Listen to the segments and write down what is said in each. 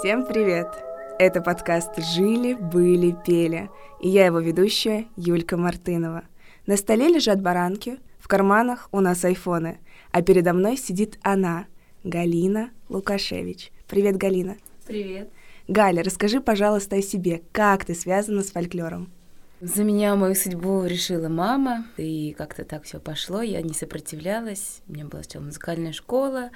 Всем привет! Это подкаст «Жили, были, пели» и я его ведущая Юлька Мартынова. На столе лежат баранки, в карманах у нас айфоны, а передо мной сидит она, Галина Лукашевич. Привет, Галина. Привет. Галя, расскажи, пожалуйста, о себе. Как ты связана с фольклором? За меня мою судьбу решила мама, и как-то так все пошло, я не сопротивлялась. У меня была сначала музыкальная школа,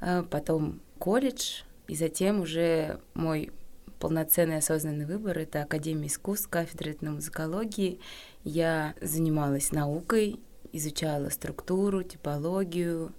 а потом колледж, и затем уже мой полноценный осознанный выбор — это Академия искусств, кафедра этномузыкологии. Я занималась наукой, изучала структуру, типологию,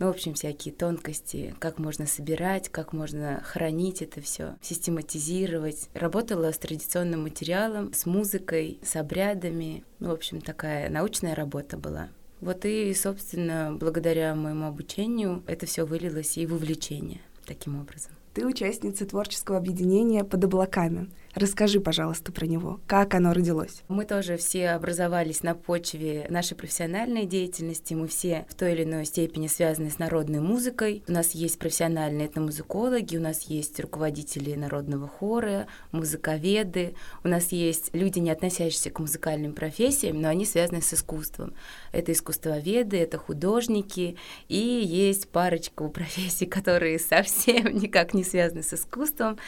ну, в общем, всякие тонкости, как можно собирать, как можно хранить это все, систематизировать. Работала с традиционным материалом, с музыкой, с обрядами. Ну, в общем, такая научная работа была. Вот и, собственно, благодаря моему обучению это все вылилось и в увлечение таким образом. Ты участница творческого объединения «Под облаками». Расскажи, пожалуйста, про него. Как оно родилось? Мы тоже все образовались на почве нашей профессиональной деятельности. Мы все в той или иной степени связаны с народной музыкой. У нас есть профессиональные этномузыкологи, у нас есть руководители народного хора, музыковеды, у нас есть люди, не относящиеся к музыкальным профессиям, но они связаны с искусством. Это искусствоведы, это художники, и есть парочка профессий, которые совсем никак не связаны с искусством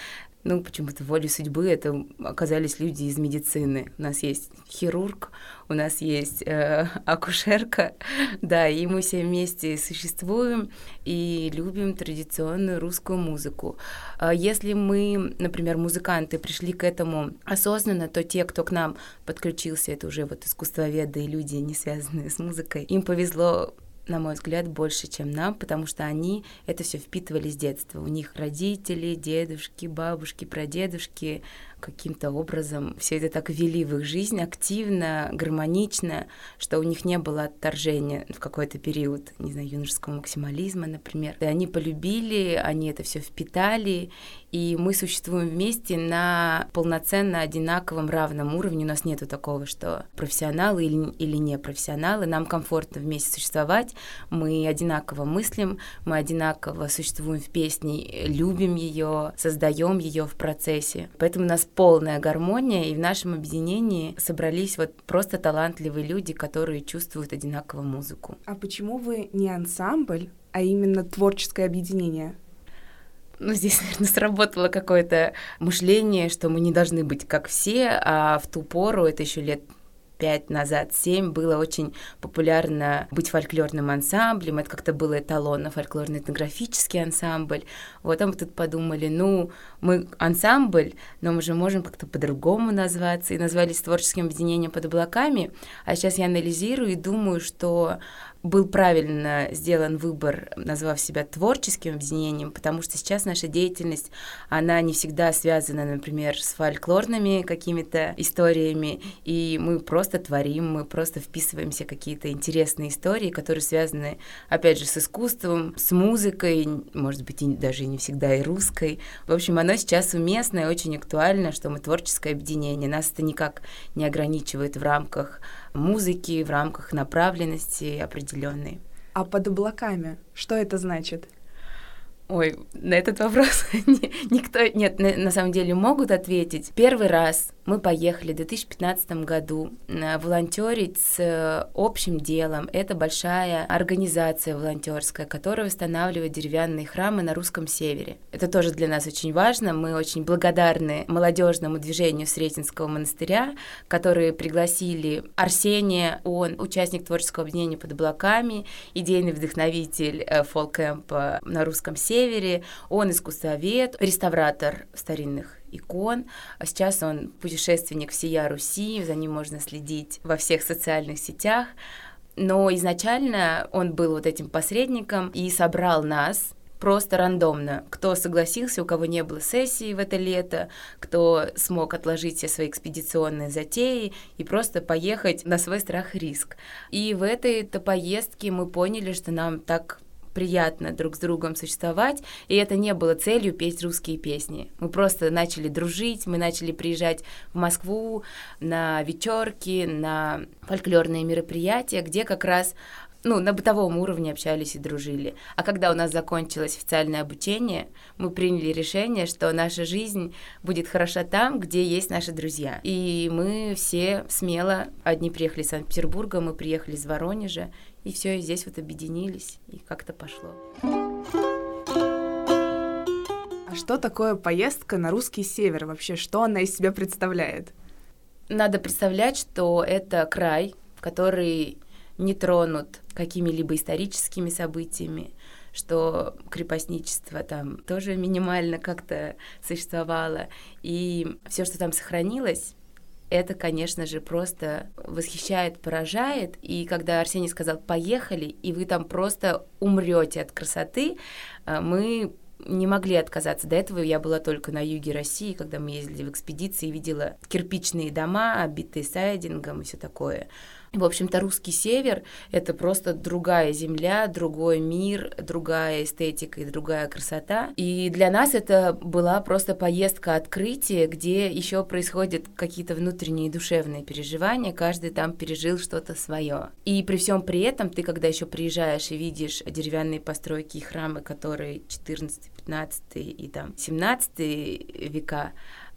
ну, почему-то волей судьбы это оказались люди из медицины. У нас есть хирург, у нас есть э, акушерка, да, и мы все вместе существуем и любим традиционную русскую музыку. А если мы, например, музыканты, пришли к этому осознанно, то те, кто к нам подключился, это уже вот искусствоведы и люди, не связанные с музыкой, им повезло на мой взгляд, больше, чем нам, потому что они это все впитывали с детства. У них родители, дедушки, бабушки, прадедушки, каким-то образом все это так вели в их жизнь активно, гармонично, что у них не было отторжения в какой-то период, не знаю, юношеского максимализма, например. И они полюбили, они это все впитали, и мы существуем вместе на полноценно одинаковом равном уровне. У нас нету такого, что профессионалы или, или не профессионалы. Нам комфортно вместе существовать. Мы одинаково мыслим, мы одинаково существуем в песне, любим ее, создаем ее в процессе. Поэтому у нас полная гармония, и в нашем объединении собрались вот просто талантливые люди, которые чувствуют одинаково музыку. А почему вы не ансамбль, а именно творческое объединение? Ну, здесь, наверное, сработало какое-то мышление, что мы не должны быть как все, а в ту пору, это еще лет пять назад, семь, было очень популярно быть фольклорным ансамблем, это как-то было эталонно, фольклорный этнографический ансамбль. Вот, а мы тут подумали, ну, мы ансамбль, но мы же можем как-то по-другому назваться, и назвались творческим объединением под облаками, а сейчас я анализирую и думаю, что был правильно сделан выбор, назвав себя творческим объединением, потому что сейчас наша деятельность, она не всегда связана, например, с фольклорными какими-то историями, и мы просто творим, мы просто вписываемся в какие-то интересные истории, которые связаны, опять же, с искусством, с музыкой, может быть, и даже не всегда и русской. В общем, оно сейчас уместно и очень актуально, что мы творческое объединение. Нас это никак не ограничивает в рамках музыки, в рамках направленности определенной. А под облаками что это значит? Ой, на этот вопрос никто, нет, на, на самом деле могут ответить. Первый раз мы поехали в 2015 году э, волонтерить с э, общим делом. Это большая организация волонтерская, которая восстанавливает деревянные храмы на русском севере. Это тоже для нас очень важно. Мы очень благодарны молодежному движению Сретенского монастыря, которые пригласили Арсения, он участник творческого объединения под облаками, идейный вдохновитель э, фолкэмпа на русском севере, он искусствовед, реставратор старинных икон. А сейчас он путешественник всея Руси, за ним можно следить во всех социальных сетях. Но изначально он был вот этим посредником и собрал нас просто рандомно. Кто согласился, у кого не было сессии в это лето, кто смог отложить все свои экспедиционные затеи и просто поехать на свой страх и риск. И в этой-то поездке мы поняли, что нам так приятно друг с другом существовать, и это не было целью петь русские песни. Мы просто начали дружить, мы начали приезжать в Москву на вечерки, на фольклорные мероприятия, где как раз ну, на бытовом уровне общались и дружили. А когда у нас закончилось официальное обучение, мы приняли решение, что наша жизнь будет хороша там, где есть наши друзья. И мы все смело, одни приехали из Санкт-Петербурга, мы приехали из Воронежа, и все, и здесь вот объединились, и как-то пошло. А что такое поездка на русский север вообще? Что она из себя представляет? Надо представлять, что это край, который не тронут какими-либо историческими событиями, что крепостничество там тоже минимально как-то существовало. И все, что там сохранилось, это, конечно же, просто восхищает, поражает. И когда Арсений сказал «поехали», и вы там просто умрете от красоты, э, мы не могли отказаться. До этого я была только на юге России, когда мы ездили в экспедиции, видела кирпичные дома, обитые сайдингом и все такое. В общем-то, русский север — это просто другая земля, другой мир, другая эстетика и другая красота. И для нас это была просто поездка открытия, где еще происходят какие-то внутренние душевные переживания, каждый там пережил что-то свое. И при всем при этом ты, когда еще приезжаешь и видишь деревянные постройки и храмы, которые 14, 15 и там 17 века,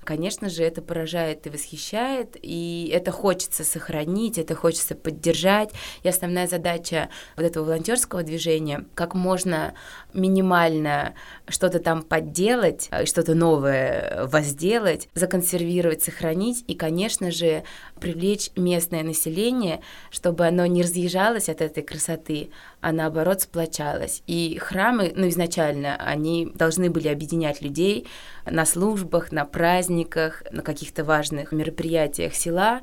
конечно же, это поражает и восхищает, и это хочется сохранить, это хочется поддержать. И основная задача вот этого волонтерского движения, как можно минимально что-то там подделать, э, что-то новое возделать, законсервировать, сохранить, и, конечно же, привлечь местное население, чтобы оно не разъезжалось от этой красоты, а наоборот сплочалось. И храмы, ну, изначально, они должны были объединять людей на службах, на праздниках, на каких-то важных мероприятиях села,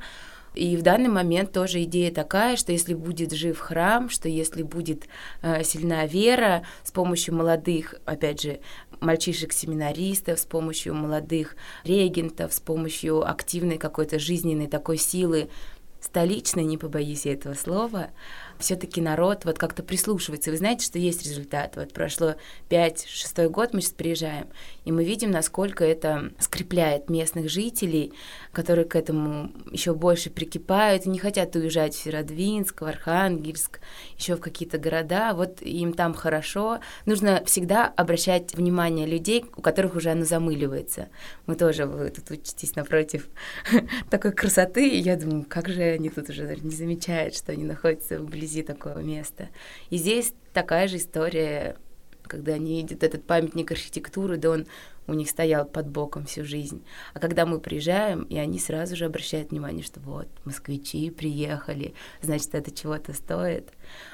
и в данный момент тоже идея такая, что если будет жив храм, что если будет э, сильна вера с помощью молодых, опять же, мальчишек-семинаристов, с помощью молодых регентов, с помощью активной какой-то жизненной такой силы, столичной, не побоюсь я этого слова, все-таки народ вот как-то прислушивается. Вы знаете, что есть результат. Вот прошло 5-6 год, мы сейчас приезжаем, и мы видим, насколько это скрепляет местных жителей, которые к этому еще больше прикипают и не хотят уезжать в Северодвинск, в Архангельск, еще в какие-то города. Вот им там хорошо. Нужно всегда обращать внимание людей, у которых уже оно замыливается. Мы тоже, вы тут учитесь напротив такой красоты, и я думаю, как же они тут уже не замечают, что они находятся вблизи такого места. И здесь такая же история, когда они видят этот памятник архитектуры, да он у них стоял под боком всю жизнь. А когда мы приезжаем, и они сразу же обращают внимание, что вот, москвичи приехали, значит, это чего-то стоит.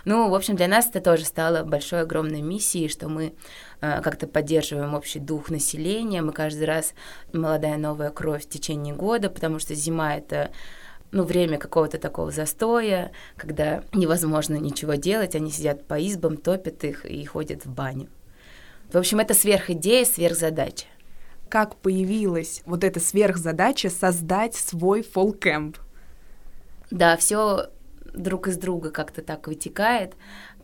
Ну, в общем, для нас это тоже стало большой, огромной миссией, что мы э, как-то поддерживаем общий дух населения, мы каждый раз молодая новая кровь в течение года, потому что зима — это ну, время какого-то такого застоя, когда невозможно ничего делать, они сидят по избам, топят их и ходят в баню. В общем, это сверхидея, сверхзадача. Как появилась вот эта сверхзадача создать свой фолкэмп? Да, все друг из друга как-то так вытекает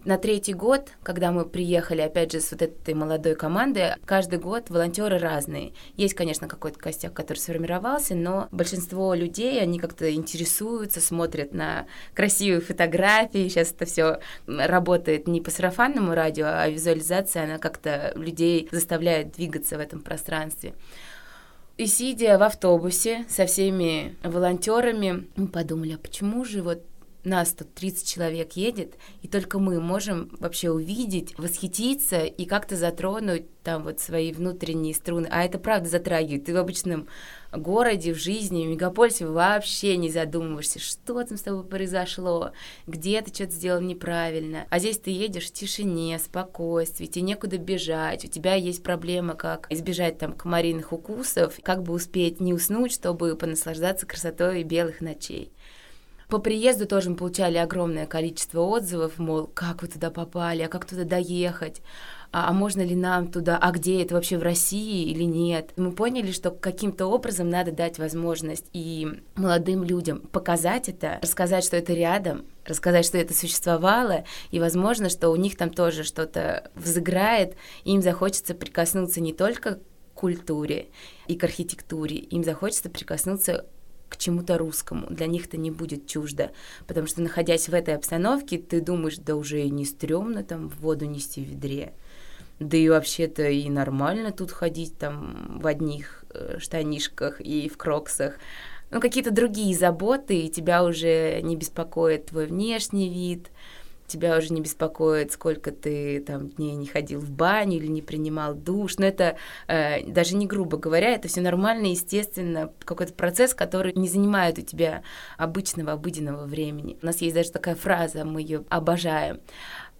на третий год, когда мы приехали, опять же, с вот этой молодой командой, каждый год волонтеры разные. Есть, конечно, какой-то костяк, который сформировался, но большинство людей, они как-то интересуются, смотрят на красивые фотографии. Сейчас это все работает не по сарафанному радио, а визуализация, она как-то людей заставляет двигаться в этом пространстве. И сидя в автобусе со всеми волонтерами, мы подумали, а почему же вот нас тут 30 человек едет, и только мы можем вообще увидеть, восхититься и как-то затронуть там вот свои внутренние струны. А это правда затрагивает. Ты в обычном городе, в жизни, в мегаполисе вообще не задумываешься, что там с тобой произошло, где ты что-то сделал неправильно. А здесь ты едешь в тишине, спокойствии, тебе некуда бежать, у тебя есть проблема, как избежать там комариных укусов, как бы успеть не уснуть, чтобы понаслаждаться красотой белых ночей. По приезду тоже мы получали огромное количество отзывов, мол, как вы туда попали, а как туда доехать, а, а можно ли нам туда, а где это вообще в России или нет. Мы поняли, что каким-то образом надо дать возможность и молодым людям показать это, рассказать, что это рядом, рассказать, что это существовало, и, возможно, что у них там тоже что-то взыграет, и им захочется прикоснуться не только к культуре и к архитектуре, им захочется прикоснуться к чему-то русскому. Для них это не будет чуждо, потому что, находясь в этой обстановке, ты думаешь, да уже и не стрёмно там воду нести в ведре. Да и вообще-то и нормально тут ходить там в одних э, штанишках и в кроксах. Ну, какие-то другие заботы, и тебя уже не беспокоит твой внешний вид, тебя уже не беспокоит, сколько ты там дней не ходил в баню или не принимал душ. Но это э, даже не грубо говоря, это все нормально, естественно, какой-то процесс, который не занимает у тебя обычного, обыденного времени. У нас есть даже такая фраза, мы ее обожаем.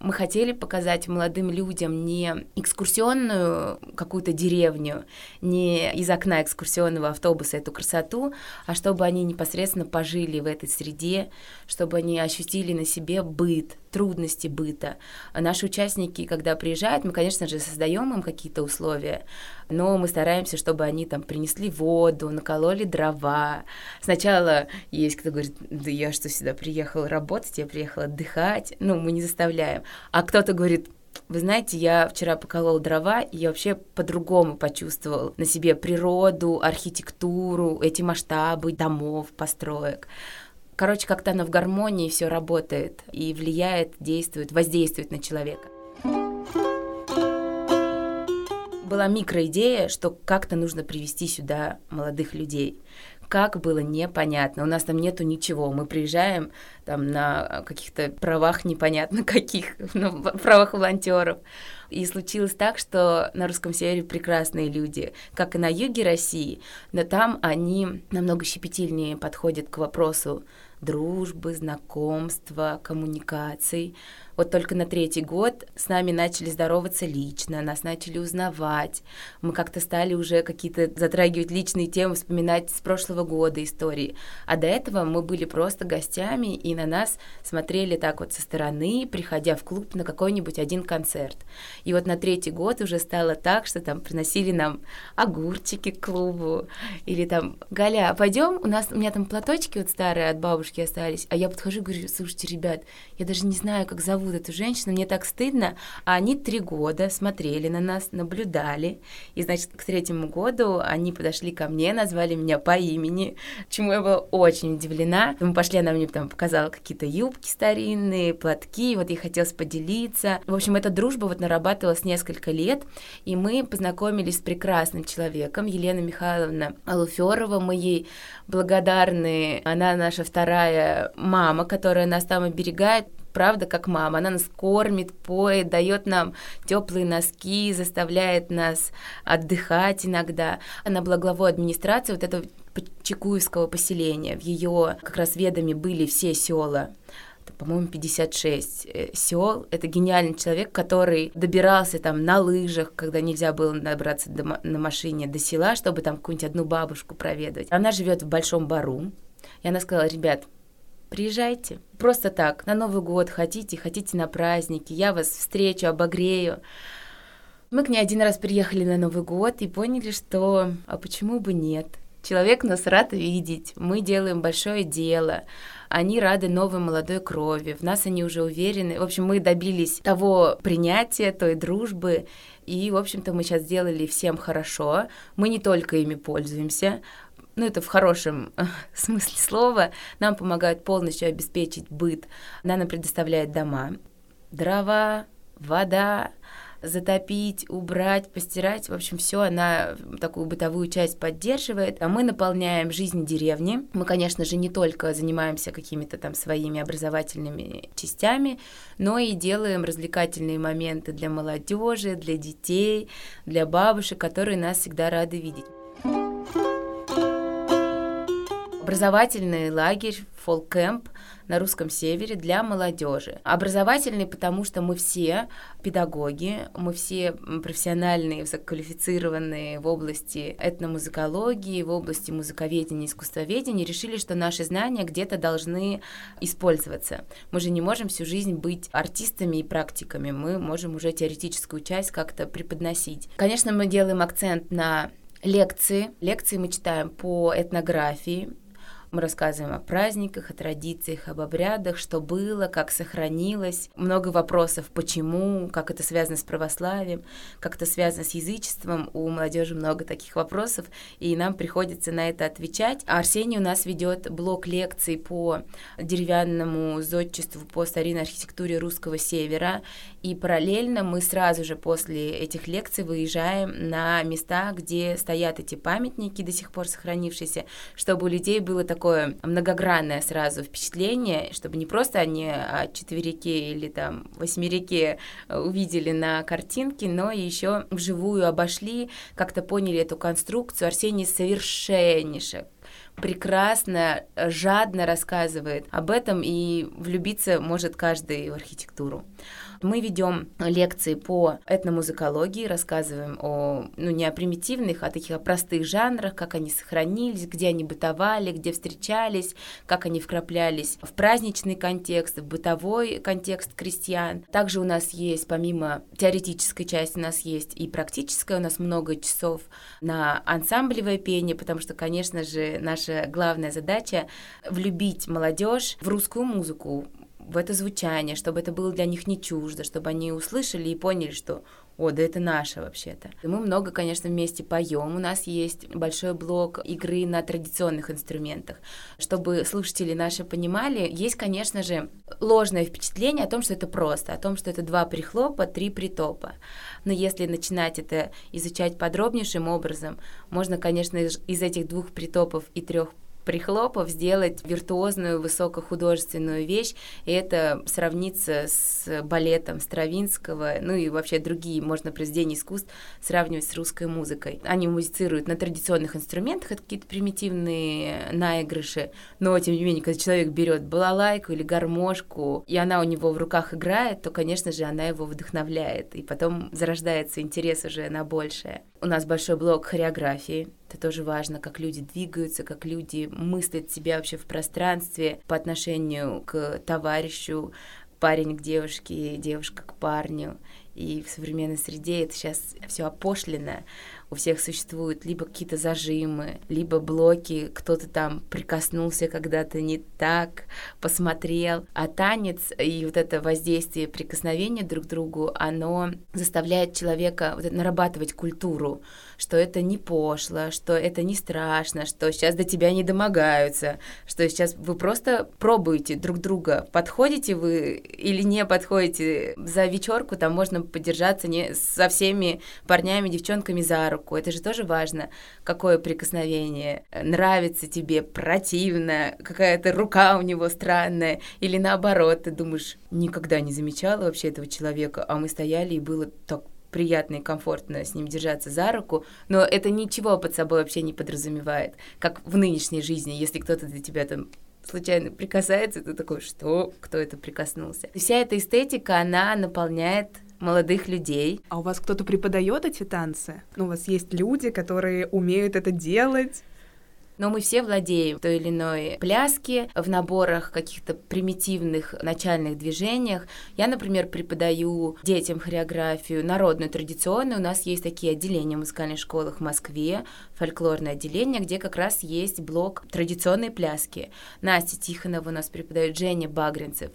Мы хотели показать молодым людям не экскурсионную какую-то деревню, не из окна экскурсионного автобуса эту красоту, а чтобы они непосредственно пожили в этой среде, чтобы они ощутили на себе быт, трудности быта. Наши участники, когда приезжают, мы, конечно же, создаем им какие-то условия, но мы стараемся, чтобы они там принесли воду, накололи дрова. Сначала есть кто говорит, да я что сюда приехал работать, я приехал отдыхать. Ну, мы не заставляем. А кто-то говорит, вы знаете, я вчера поколол дрова, и я вообще по-другому почувствовал на себе природу, архитектуру, эти масштабы домов, построек. Короче, как-то оно в гармонии все работает и влияет, действует, воздействует на человека была микроидея, что как-то нужно привести сюда молодых людей. Как было непонятно. У нас там нету ничего. Мы приезжаем там на каких-то правах непонятно каких, ну, правах волонтеров. И случилось так, что на русском севере прекрасные люди, как и на юге России, но там они намного щепетильнее подходят к вопросу дружбы, знакомства, коммуникаций. Вот только на третий год с нами начали здороваться лично, нас начали узнавать. Мы как-то стали уже какие-то затрагивать личные темы, вспоминать с прошлого года истории. А до этого мы были просто гостями, и на нас смотрели так вот со стороны, приходя в клуб на какой-нибудь один концерт. И вот на третий год уже стало так, что там приносили нам огурчики к клубу, или там, Галя, а пойдем, у нас, у меня там платочки вот старые от бабушки остались, а я подхожу и говорю, слушайте, ребят, я даже не знаю, как зовут зовут эту женщину, мне так стыдно. А они три года смотрели на нас, наблюдали. И, значит, к третьему году они подошли ко мне, назвали меня по имени, чему я была очень удивлена. Мы пошли, она мне там показала какие-то юбки старинные, платки, вот ей хотелось поделиться. В общем, эта дружба вот нарабатывалась несколько лет, и мы познакомились с прекрасным человеком, Елена Михайловна Алуферова, мы ей благодарны. Она наша вторая мама, которая нас там оберегает правда, как мама. Она нас кормит, поет, дает нам теплые носки, заставляет нас отдыхать иногда. Она была главой администрации вот этого Чекуевского поселения. В ее как раз ведами были все села по-моему, 56 э, сел. Это гениальный человек, который добирался там на лыжах, когда нельзя было добраться до, на машине до села, чтобы там какую-нибудь одну бабушку проведать. Она живет в Большом Бару. И она сказала, ребят, Приезжайте. Просто так, на Новый год хотите, хотите на праздники, я вас встречу, обогрею. Мы к ней один раз приехали на Новый год и поняли, что а почему бы нет? Человек нас рад видеть, мы делаем большое дело, они рады новой молодой крови, в нас они уже уверены. В общем, мы добились того принятия, той дружбы, и, в общем-то, мы сейчас сделали всем хорошо. Мы не только ими пользуемся, ну это в хорошем смысле слова, нам помогают полностью обеспечить быт. Она нам предоставляет дома, дрова, вода, затопить, убрать, постирать. В общем, все она такую бытовую часть поддерживает. А мы наполняем жизнь деревни. Мы, конечно же, не только занимаемся какими-то там своими образовательными частями, но и делаем развлекательные моменты для молодежи, для детей, для бабушек, которые нас всегда рады видеть образовательный лагерь, фолкэмп на русском севере для молодежи. Образовательный, потому что мы все педагоги, мы все профессиональные, высококвалифицированные в области этномузыкологии, в области музыковедения, искусствоведения, решили, что наши знания где-то должны использоваться. Мы же не можем всю жизнь быть артистами и практиками, мы можем уже теоретическую часть как-то преподносить. Конечно, мы делаем акцент на лекции. Лекции мы читаем по этнографии, Мы рассказываем о праздниках, о традициях, об обрядах, что было, как сохранилось. Много вопросов, почему, как это связано с православием, как это связано с язычеством. У молодежи много таких вопросов, и нам приходится на это отвечать. А Арсений у нас ведет блок лекций по деревянному зодчеству, по старинной архитектуре русского севера. И параллельно мы сразу же после этих лекций выезжаем на места, где стоят эти памятники, до сих пор сохранившиеся, чтобы у людей было такое такое многогранное сразу впечатление, чтобы не просто они о четверике или там восьмерике э, увидели на картинке, но еще вживую обошли, как-то поняли эту конструкцию. Арсений совершеннейше прекрасно, жадно рассказывает об этом, и влюбиться может каждый в архитектуру. Мы ведем лекции по этномузыкологии, рассказываем о, ну, не о примитивных, а таких о простых жанрах, как они сохранились, где они бытовали, где встречались, как они вкраплялись в праздничный контекст, в бытовой контекст крестьян. Также у нас есть, помимо теоретической части, у нас есть и практическая, у нас много часов на ансамблевое пение, потому что, конечно же, наша главная задача влюбить молодежь в русскую музыку, в это звучание, чтобы это было для них не чуждо, чтобы они услышали и поняли, что о, да это наше вообще-то. Мы много, конечно, вместе поем. У нас есть большой блок игры на традиционных инструментах. Чтобы слушатели наши понимали, есть, конечно же, ложное впечатление о том, что это просто, о том, что это два прихлопа, три притопа. Но если начинать это изучать подробнейшим образом, можно, конечно, из этих двух притопов и трех прихлопов сделать виртуозную высокохудожественную вещь, и это сравниться с балетом Стравинского, ну и вообще другие, можно произведения искусств сравнивать с русской музыкой. Они музицируют на традиционных инструментах, это какие-то примитивные наигрыши, но тем не менее, когда человек берет балалайку или гармошку, и она у него в руках играет, то, конечно же, она его вдохновляет, и потом зарождается интерес уже на большее. У нас большой блок хореографии, это тоже важно, как люди двигаются, как люди мыслят себя вообще в пространстве по отношению к товарищу, парень к девушке, девушка к парню. И в современной среде это сейчас все опошлено у всех существуют либо какие-то зажимы, либо блоки, кто-то там прикоснулся когда-то не так, посмотрел. А танец и вот это воздействие прикосновения друг к другу, оно заставляет человека вот это, нарабатывать культуру, что это не пошло, что это не страшно, что сейчас до тебя не домогаются, что сейчас вы просто пробуете друг друга, подходите вы или не подходите. За вечерку там можно подержаться не со всеми парнями, девчонками за руку, руку. Это же тоже важно, какое прикосновение. Нравится тебе, противно, какая-то рука у него странная. Или наоборот, ты думаешь, никогда не замечала вообще этого человека, а мы стояли, и было так приятно и комфортно с ним держаться за руку, но это ничего под собой вообще не подразумевает, как в нынешней жизни, если кто-то для тебя там случайно прикасается, ты такой, что? Кто это прикоснулся? Вся эта эстетика, она наполняет молодых людей. А у вас кто-то преподает эти танцы? Ну, у вас есть люди, которые умеют это делать? Но мы все владеем той или иной пляски в наборах каких-то примитивных начальных движениях. Я, например, преподаю детям хореографию народную, традиционную. У нас есть такие отделения в музыкальных школах в Москве, фольклорное отделение, где как раз есть блок традиционной пляски. Настя Тихонова у нас преподает, Женя Багринцев.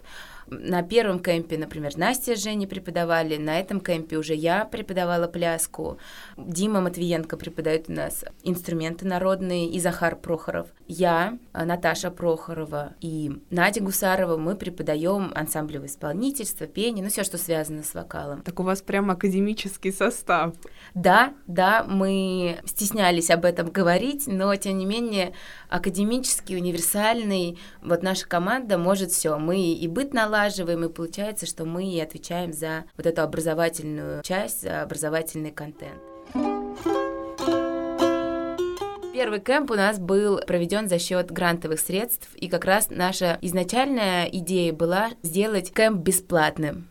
На первом кемпе, например, Настя с Женей преподавали, на этом кемпе уже я преподавала пляску, Дима Матвиенко преподает у нас инструменты народные и Захар Прохоров. Я, Наташа Прохорова и Надя Гусарова, мы преподаем ансамблевое исполнительство, пение, ну все, что связано с вокалом. Так у вас прям академический состав. Да, да, мы стеснялись об этом говорить, но тем не менее академический, универсальный, вот наша команда может все. Мы и быт наладим, налаживаем, и получается, что мы отвечаем за вот эту образовательную часть, за образовательный контент. Первый кемп у нас был проведен за счет грантовых средств, и как раз наша изначальная идея была сделать кемп бесплатным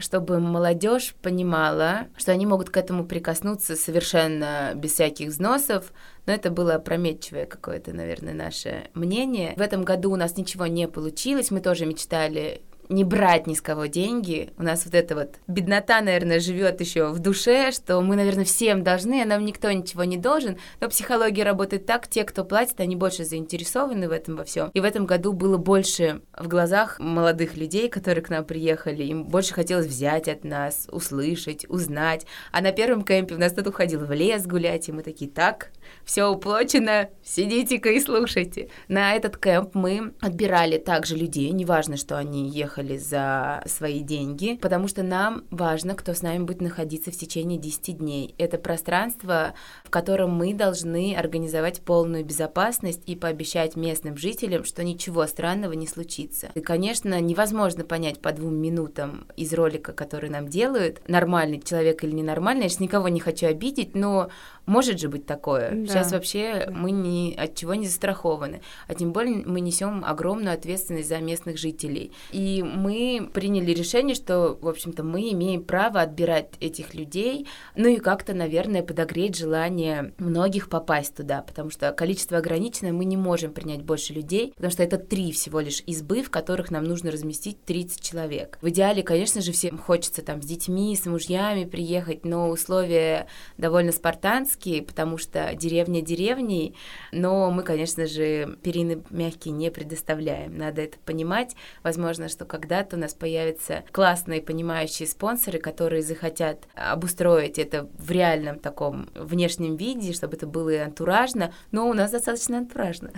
чтобы молодежь понимала, что они могут к этому прикоснуться совершенно без всяких взносов, но это было опрометчивое какое-то, наверное, наше мнение. В этом году у нас ничего не получилось, мы тоже мечтали не брать ни с кого деньги. У нас вот эта вот беднота, наверное, живет еще в душе, что мы, наверное, всем должны, а нам никто ничего не должен. Но психология работает так, те, кто платит, они больше заинтересованы в этом во всем. И в этом году было больше в глазах молодых людей, которые к нам приехали. Им больше хотелось взять от нас, услышать, узнать. А на первом кемпе у нас кто-то уходил в лес гулять, и мы такие, так, все уплочено, сидите-ка и слушайте. На этот кемп мы отбирали также людей, неважно, что они ехали за свои деньги, потому что нам важно, кто с нами будет находиться в течение 10 дней. Это пространство, в котором мы должны организовать полную безопасность и пообещать местным жителям, что ничего странного не случится. И, конечно, невозможно понять по двум минутам из ролика, который нам делают, нормальный человек или ненормальный. Я сейчас никого не хочу обидеть, но может же быть такое. Да. Сейчас вообще да. мы ни от чего не застрахованы. А тем более мы несем огромную ответственность за местных жителей. И мы приняли решение, что, в общем-то, мы имеем право отбирать этих людей, ну и как-то, наверное, подогреть желание многих попасть туда, потому что количество ограничено, мы не можем принять больше людей, потому что это три всего лишь избы, в которых нам нужно разместить 30 человек. В идеале, конечно же, всем хочется там с детьми, с мужьями приехать, но условия довольно спартанские, мягкие, потому что деревня деревней, но мы, конечно же, перины мягкие не предоставляем. Надо это понимать. Возможно, что когда-то у нас появятся классные понимающие спонсоры, которые захотят обустроить это в реальном таком внешнем виде, чтобы это было и антуражно, но у нас достаточно антуражно.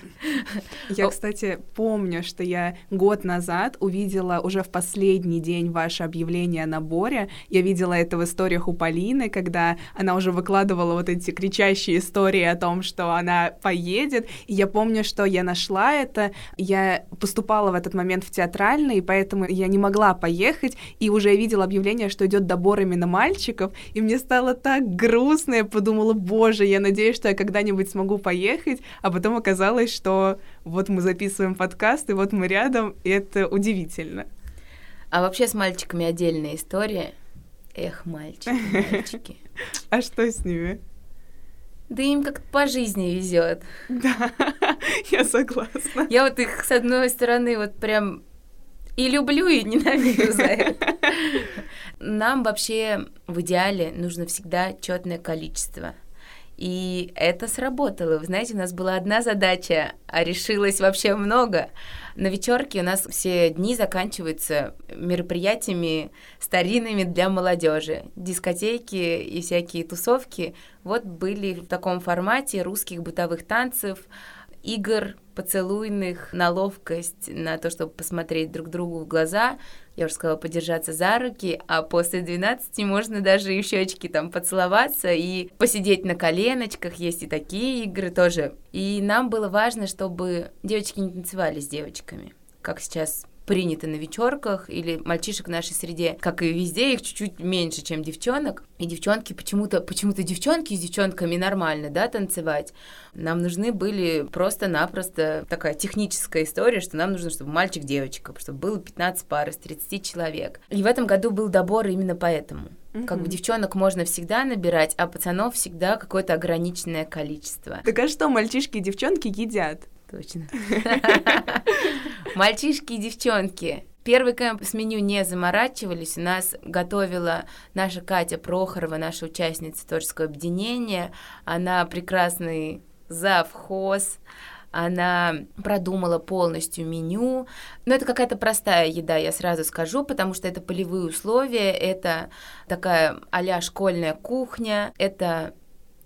Я, кстати, помню, что я год назад увидела уже в последний день ваше объявление о наборе. Я видела это в историях у Полины, когда она уже выкладывала вот эти кричащие истории о том, что она поедет. И я помню, что я нашла это. Я поступала в этот момент в театральный, и поэтому я не могла поехать. И уже я видела объявление, что идет добор именно мальчиков. И мне стало так грустно. Я подумала, боже, я надеюсь, что я когда-нибудь смогу поехать. А потом оказалось, что вот мы записываем подкаст, и вот мы рядом, и это удивительно. А вообще с мальчиками отдельная история. Эх, мальчики, мальчики. А что с ними? Да им как-то по жизни везет. Да, я согласна. Я вот их, с одной стороны, вот прям и люблю, и ненавижу за это. Нам вообще в идеале нужно всегда четное количество. И это сработало. Вы знаете, у нас была одна задача, а решилось вообще много. На вечерке у нас все дни заканчиваются мероприятиями старинными для молодежи. Дискотеки и всякие тусовки вот были в таком формате русских бытовых танцев, игр поцелуйных на ловкость, на то, чтобы посмотреть друг другу в глаза. Я уже сказала, подержаться за руки, а после 12 можно даже и в щечки там поцеловаться и посидеть на коленочках. Есть и такие игры тоже. И нам было важно, чтобы девочки не танцевали с девочками, как сейчас принято на вечерках, или мальчишек в нашей среде, как и везде, их чуть-чуть меньше, чем девчонок. И девчонки почему-то, почему-то девчонки с девчонками нормально, да, танцевать. Нам нужны были просто-напросто такая техническая история, что нам нужно, чтобы мальчик-девочка, чтобы было 15 пар из 30 человек. И в этом году был добор именно поэтому. Mm-hmm. Как бы девчонок можно всегда набирать, а пацанов всегда какое-то ограниченное количество. Так а что мальчишки и девчонки едят? Точно. Мальчишки и девчонки. Первый кемп с меню не заморачивались. У нас готовила наша Катя Прохорова, наша участница творческого объединения. Она прекрасный завхоз. Она продумала полностью меню. Но это какая-то простая еда, я сразу скажу, потому что это полевые условия, это такая а школьная кухня, это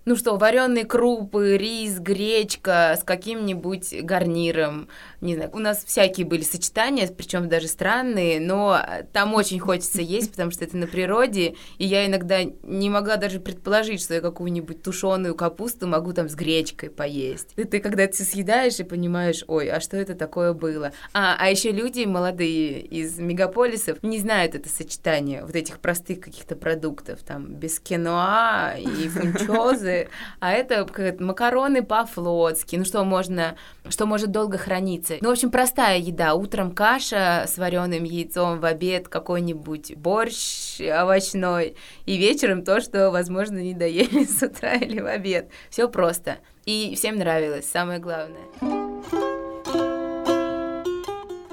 ну что, вареные крупы, рис, гречка с каким-нибудь гарниром. Не знаю, у нас всякие были сочетания, причем даже странные, но там очень хочется есть, потому что это на природе, и я иногда не могла даже предположить, что я какую-нибудь тушеную капусту могу там с гречкой поесть. И ты когда это съедаешь и понимаешь, ой, а что это такое было? А, а еще люди молодые из мегаполисов не знают это сочетание вот этих простых каких-то продуктов, там, без киноа и фунчозы, а это макароны по-флотски, ну что можно, что может долго храниться. Ну, в общем, простая еда. Утром каша с вареным яйцом, в обед какой-нибудь борщ овощной, и вечером то, что, возможно, не доели с утра или в обед. Все просто. И всем нравилось, самое главное.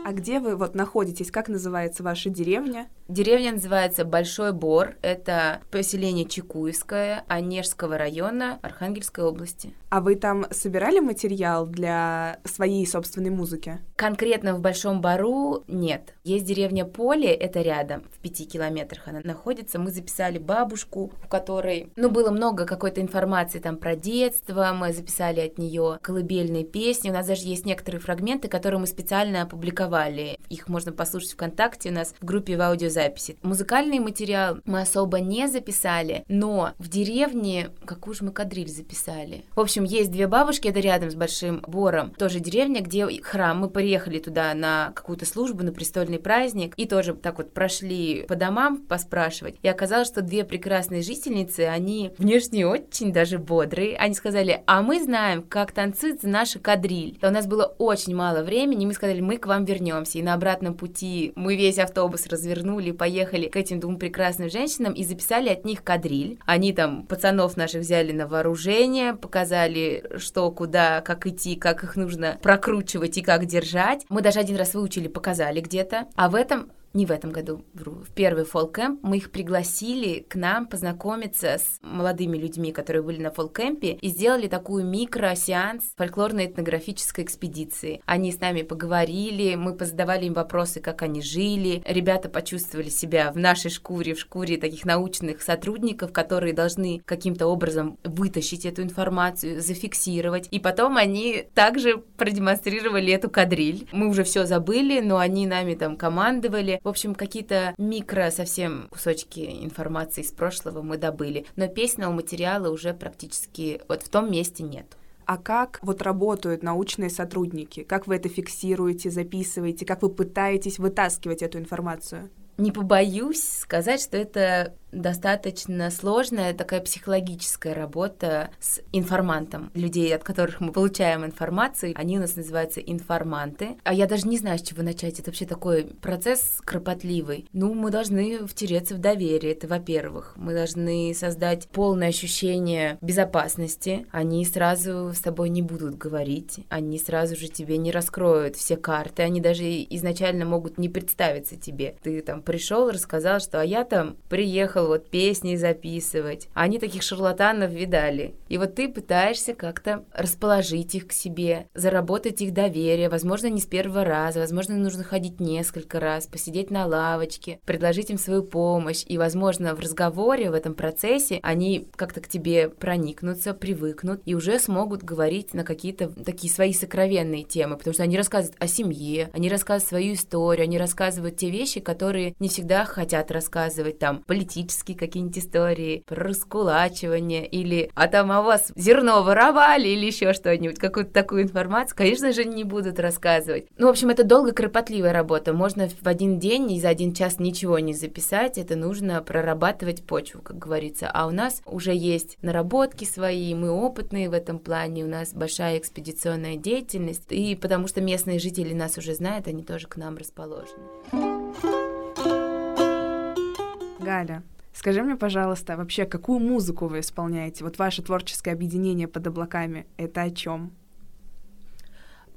А где вы вот находитесь? Как называется ваша деревня? Деревня называется Большой Бор. Это поселение Чекуевское, Онежского района Архангельской области. А вы там собирали материал для своей собственной музыки? Конкретно в Большом Бору нет. Есть деревня Поле, это рядом, в пяти километрах она находится. Мы записали бабушку, у которой, ну, было много какой-то информации там про детство, мы записали от нее колыбельные песни. У нас даже есть некоторые фрагменты, которые мы специально опубликовали. Их можно послушать ВКонтакте у нас в группе в аудиозаписи. Музыкальный материал мы особо не записали, но в деревне какую же мы кадриль записали. В общем, есть две бабушки, это рядом с Большим Бором, тоже деревня, где храм. Мы приехали туда на какую-то службу, на престольный праздник, и тоже так вот прошли по домам поспрашивать. И оказалось, что две прекрасные жительницы, они внешне очень даже бодрые. Они сказали, а мы знаем, как танцуется наша кадриль. У нас было очень мало времени, мы сказали, мы к вам вернемся. И на обратном пути мы весь автобус развернули, поехали к этим двум прекрасным женщинам и записали от них кадриль. Они там пацанов наших взяли на вооружение, показали, что, куда, как идти, как их нужно прокручивать и как держать. Мы даже один раз выучили, показали где-то. А в этом не в этом году, в первый фолкэмп, мы их пригласили к нам познакомиться с молодыми людьми, которые были на фолкэмпе, и сделали такую микро-сеанс фольклорной этнографической экспедиции. Они с нами поговорили, мы позадавали им вопросы, как они жили. Ребята почувствовали себя в нашей шкуре, в шкуре таких научных сотрудников, которые должны каким-то образом вытащить эту информацию, зафиксировать. И потом они также продемонстрировали эту кадриль. Мы уже все забыли, но они нами там командовали. В общем, какие-то микро совсем кусочки информации из прошлого мы добыли, но песенного материала уже практически вот в том месте нет. А как вот работают научные сотрудники? Как вы это фиксируете, записываете? Как вы пытаетесь вытаскивать эту информацию? Не побоюсь сказать, что это достаточно сложная такая психологическая работа с информантом. Людей, от которых мы получаем информацию, они у нас называются информанты. А я даже не знаю, с чего начать. Это вообще такой процесс кропотливый. Ну, мы должны втереться в доверие, это во-первых. Мы должны создать полное ощущение безопасности. Они сразу с тобой не будут говорить, они сразу же тебе не раскроют все карты, они даже изначально могут не представиться тебе. Ты там пришел, рассказал, что а я там приехал начал вот песни записывать. Они таких шарлатанов видали. И вот ты пытаешься как-то расположить их к себе, заработать их доверие, возможно, не с первого раза, возможно, нужно ходить несколько раз, посидеть на лавочке, предложить им свою помощь, и, возможно, в разговоре, в этом процессе они как-то к тебе проникнутся, привыкнут и уже смогут говорить на какие-то такие свои сокровенные темы, потому что они рассказывают о семье, они рассказывают свою историю, они рассказывают те вещи, которые не всегда хотят рассказывать, там, политические политические какие-нибудь истории, про раскулачивание, или «а там о вас зерно воровали» или еще что-нибудь, какую-то такую информацию, конечно же, не будут рассказывать. Ну, в общем, это долго кропотливая работа. Можно в один день и за один час ничего не записать, это нужно прорабатывать почву, как говорится. А у нас уже есть наработки свои, мы опытные в этом плане, у нас большая экспедиционная деятельность, и потому что местные жители нас уже знают, они тоже к нам расположены. Галя, Скажи мне, пожалуйста, вообще, какую музыку вы исполняете? Вот ваше творческое объединение под облаками — это о чем?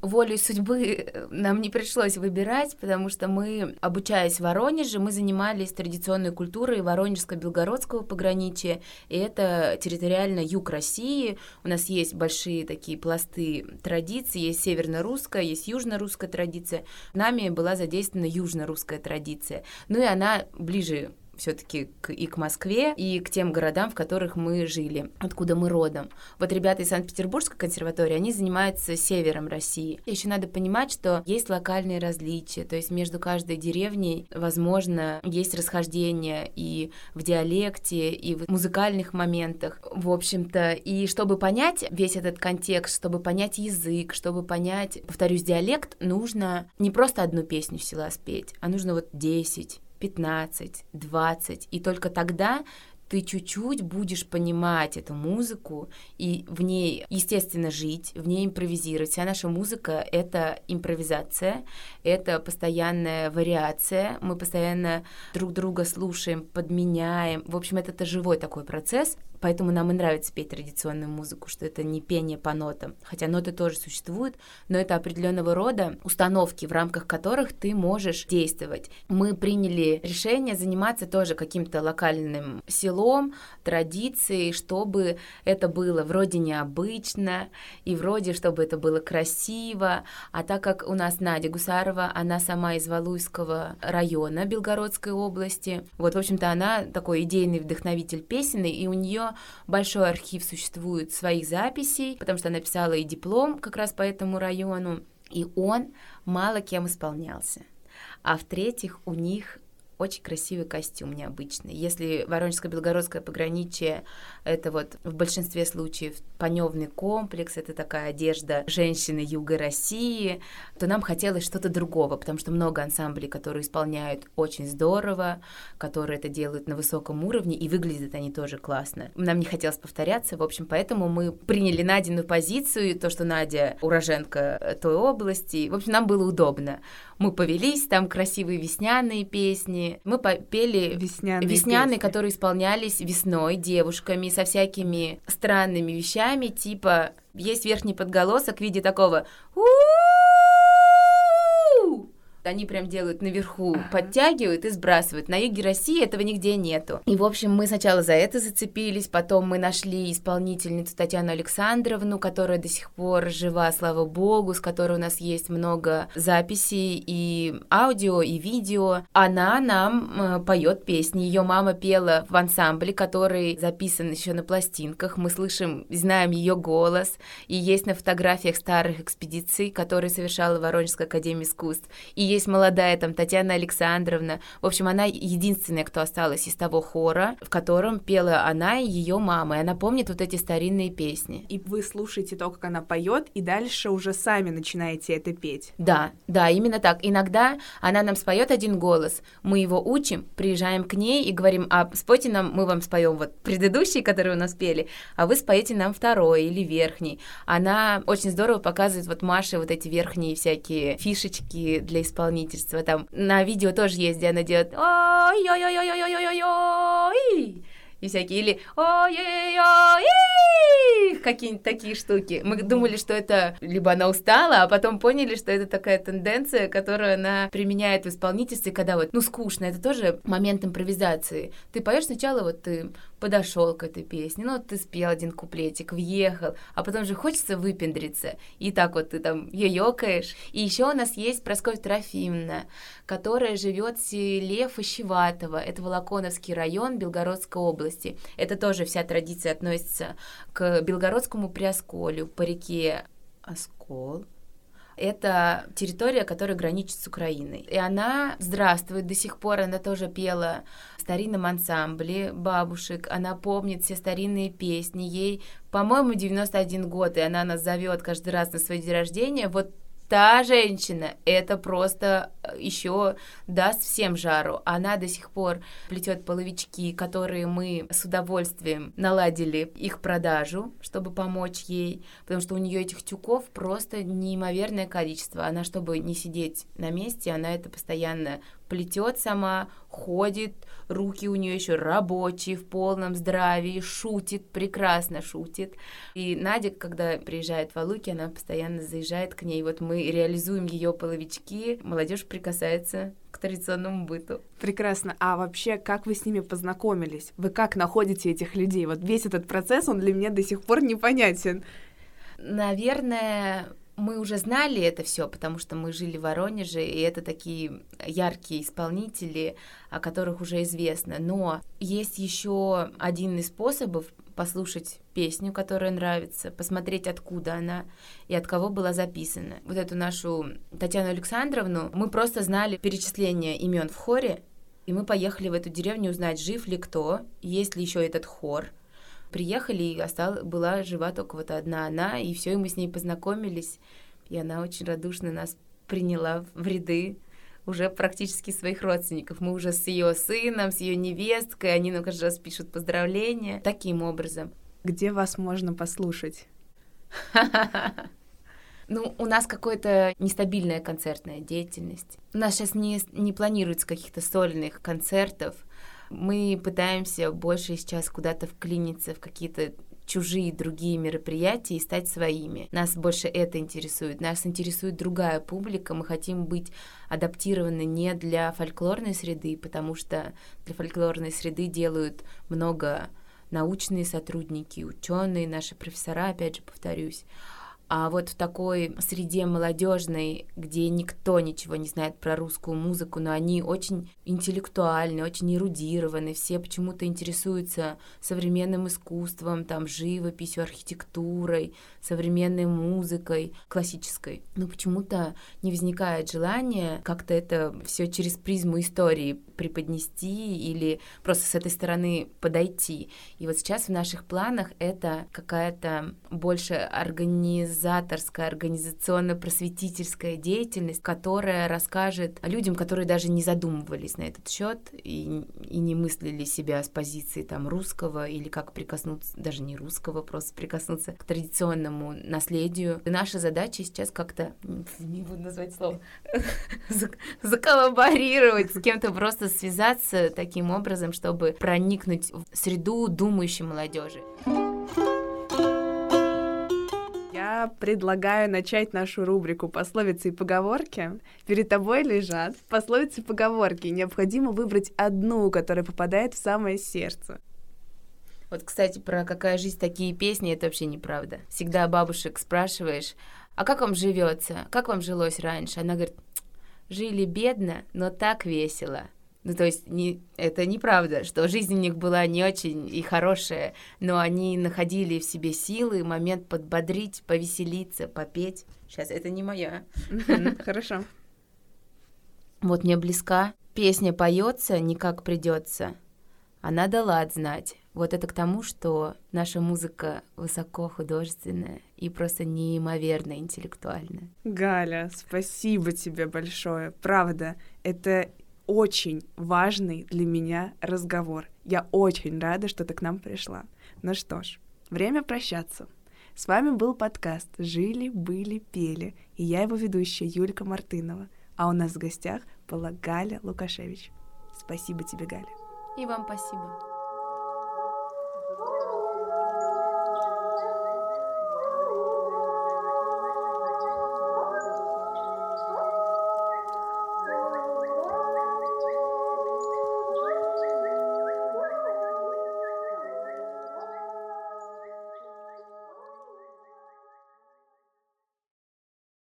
волей судьбы э, нам не пришлось выбирать, потому что мы, обучаясь в Воронеже, мы занимались традиционной культурой Воронежско-Белгородского пограничья, и это территориально юг России. У нас есть большие такие пласты традиций, есть северно-русская, есть южно-русская традиция. Нами была задействована южно-русская традиция. Ну и она ближе все-таки и к Москве, и к тем городам, в которых мы жили, откуда мы родом. Вот ребята из Санкт-Петербургской консерватории, они занимаются севером России. Еще надо понимать, что есть локальные различия, то есть между каждой деревней, возможно, есть расхождение и в диалекте, и в музыкальных моментах. В общем-то, и чтобы понять весь этот контекст, чтобы понять язык, чтобы понять, повторюсь, диалект, нужно не просто одну песню села спеть, а нужно вот 10, 15, 20, и только тогда ты чуть-чуть будешь понимать эту музыку и в ней, естественно, жить, в ней импровизировать. Вся наша музыка — это импровизация, это постоянная вариация, мы постоянно друг друга слушаем, подменяем. В общем, это, это живой такой процесс. Поэтому нам и нравится петь традиционную музыку, что это не пение по нотам. Хотя ноты тоже существуют, но это определенного рода установки, в рамках которых ты можешь действовать. Мы приняли решение заниматься тоже каким-то локальным селом, традицией, чтобы это было вроде необычно, и вроде, чтобы это было красиво. А так как у нас Надя Гусарова, она сама из Валуйского района Белгородской области, вот, в общем-то, она такой идейный вдохновитель песенный, и у нее большой архив существует своих записей, потому что она писала и диплом как раз по этому району, и он мало кем исполнялся. А в-третьих, у них очень красивый костюм необычный. Если Воронежско-Белгородское пограничье — это вот в большинстве случаев паневный комплекс, это такая одежда женщины юга России, то нам хотелось что-то другого, потому что много ансамблей, которые исполняют очень здорово, которые это делают на высоком уровне, и выглядят они тоже классно. Нам не хотелось повторяться, в общем, поэтому мы приняли Надину позицию, то, что Надя уроженка той области, в общем, нам было удобно. Мы повелись, там красивые весняные песни, мы попели весняные, весняные которые исполнялись весной девушками со всякими странными вещами, типа есть верхний подголосок в виде такого они прям делают наверху, ага. подтягивают и сбрасывают. На юге России этого нигде нету. И, в общем, мы сначала за это зацепились, потом мы нашли исполнительницу Татьяну Александровну, которая до сих пор жива, слава богу, с которой у нас есть много записей и аудио, и видео. Она нам э, поет песни. Ее мама пела в ансамбле, который записан еще на пластинках. Мы слышим, знаем ее голос. И есть на фотографиях старых экспедиций, которые совершала Воронежская академия искусств. И есть молодая там Татьяна Александровна. В общем, она единственная, кто осталась из того хора, в котором пела она и ее мама. И она помнит вот эти старинные песни. И вы слушаете то, как она поет, и дальше уже сами начинаете это петь. Да, да, именно так. Иногда она нам споет один голос, мы его учим, приезжаем к ней и говорим, а спойте нам, мы вам споем вот предыдущий, который у нас пели, а вы споете нам второй или верхний. Она очень здорово показывает вот Маше вот эти верхние всякие фишечки для исполнения исполнительство. Там на видео тоже есть, где она делает ой-ой-ой-ой-ой-ой-ой и всякие, или ой-ой-ой, какие-нибудь такие штуки. Мы думали, что это либо она устала, а потом поняли, что это такая тенденция, которую она применяет в исполнительстве, когда вот, ну, скучно, это тоже момент импровизации. Ты поешь сначала, вот ты подошел к этой песне, ну, ты спел один куплетик, въехал, а потом же хочется выпендриться, и так вот ты там ёкаешь. И еще у нас есть Прасковья Трофимовна, которая живет в селе Фащеватово, это Волоконовский район Белгородской области. Это тоже вся традиция относится к Белгородскому Приосколю по реке Оскол, это территория, которая граничит с Украиной. И она здравствует до сих пор, она тоже пела в старинном ансамбле бабушек, она помнит все старинные песни, ей, по-моему, 91 год, и она нас зовет каждый раз на свой день рождения, вот та женщина, это просто э, еще даст всем жару. Она до сих пор плетет половички, которые мы с удовольствием наладили их продажу, чтобы помочь ей, потому что у нее этих тюков просто неимоверное количество. Она, чтобы не сидеть на месте, она это постоянно плетет сама, ходит, руки у нее еще рабочие, в полном здравии, шутит, прекрасно шутит. И Надя, когда приезжает в Валуки, она постоянно заезжает к ней. Вот мы реализуем ее половички, молодежь прикасается к традиционному быту. Прекрасно. А вообще, как вы с ними познакомились? Вы как находите этих людей? Вот весь этот процесс, он для меня до сих пор непонятен. Наверное, мы уже знали это все, потому что мы жили в Воронеже, и это такие яркие исполнители, о которых уже известно. Но есть еще один из способов послушать песню, которая нравится, посмотреть, откуда она и от кого была записана. Вот эту нашу Татьяну Александровну мы просто знали перечисление имен в хоре, и мы поехали в эту деревню узнать, жив ли кто, есть ли еще этот хор — приехали, и осталась, была жива только вот одна она, и все, и мы с ней познакомились, и она очень радушно нас приняла в ряды уже практически своих родственников. Мы уже с ее сыном, с ее невесткой, они нам каждый раз пишут поздравления. Таким образом. Где вас можно послушать? Ну, у нас какая-то нестабильная концертная деятельность. У нас сейчас не, не планируется каких-то сольных концертов. Мы пытаемся больше сейчас куда-то вклиниться в какие-то чужие другие мероприятия и стать своими. Нас больше это интересует. Нас интересует другая публика. Мы хотим быть адаптированы не для фольклорной среды, потому что для фольклорной среды делают много научные сотрудники, ученые, наши профессора, опять же повторюсь. А вот в такой среде молодежной, где никто ничего не знает про русскую музыку, но они очень интеллектуальны, очень эрудированы, все почему-то интересуются современным искусством, там, живописью, архитектурой, современной музыкой, классической. Но почему-то не возникает желания как-то это все через призму истории преподнести или просто с этой стороны подойти. И вот сейчас в наших планах это какая-то больше организаторская, организационно-просветительская деятельность, которая расскажет людям, которые даже не задумывались на этот счет и, и не мыслили себя с позиции там русского или как прикоснуться, даже не русского, просто прикоснуться к традиционному наследию. И наша задача сейчас как-то, не буду назвать слово, заколлаборировать с кем-то просто связаться таким образом, чтобы проникнуть в среду думающей молодежи. Я предлагаю начать нашу рубрику «Пословицы и поговорки». Перед тобой лежат пословицы и поговорки. Необходимо выбрать одну, которая попадает в самое сердце. Вот, кстати, про какая жизнь такие песни, это вообще неправда. Всегда бабушек спрашиваешь, а как вам живется, как вам жилось раньше? Она говорит, жили бедно, но так весело. Ну, то есть не, это неправда, что жизнь у них была не очень и хорошая, но они находили в себе силы, момент подбодрить, повеселиться, попеть. Сейчас это не моя. Хорошо. Вот мне близка. Песня поется не как придется, а надо лад знать. Вот это к тому, что наша музыка высоко художественная и просто неимоверно интеллектуальная. Галя, спасибо тебе большое. Правда, это очень важный для меня разговор. Я очень рада, что ты к нам пришла. Ну что ж, время прощаться. С вами был подкаст «Жили, были, пели» и я его ведущая Юлька Мартынова. А у нас в гостях была Галя Лукашевич. Спасибо тебе, Галя. И вам спасибо.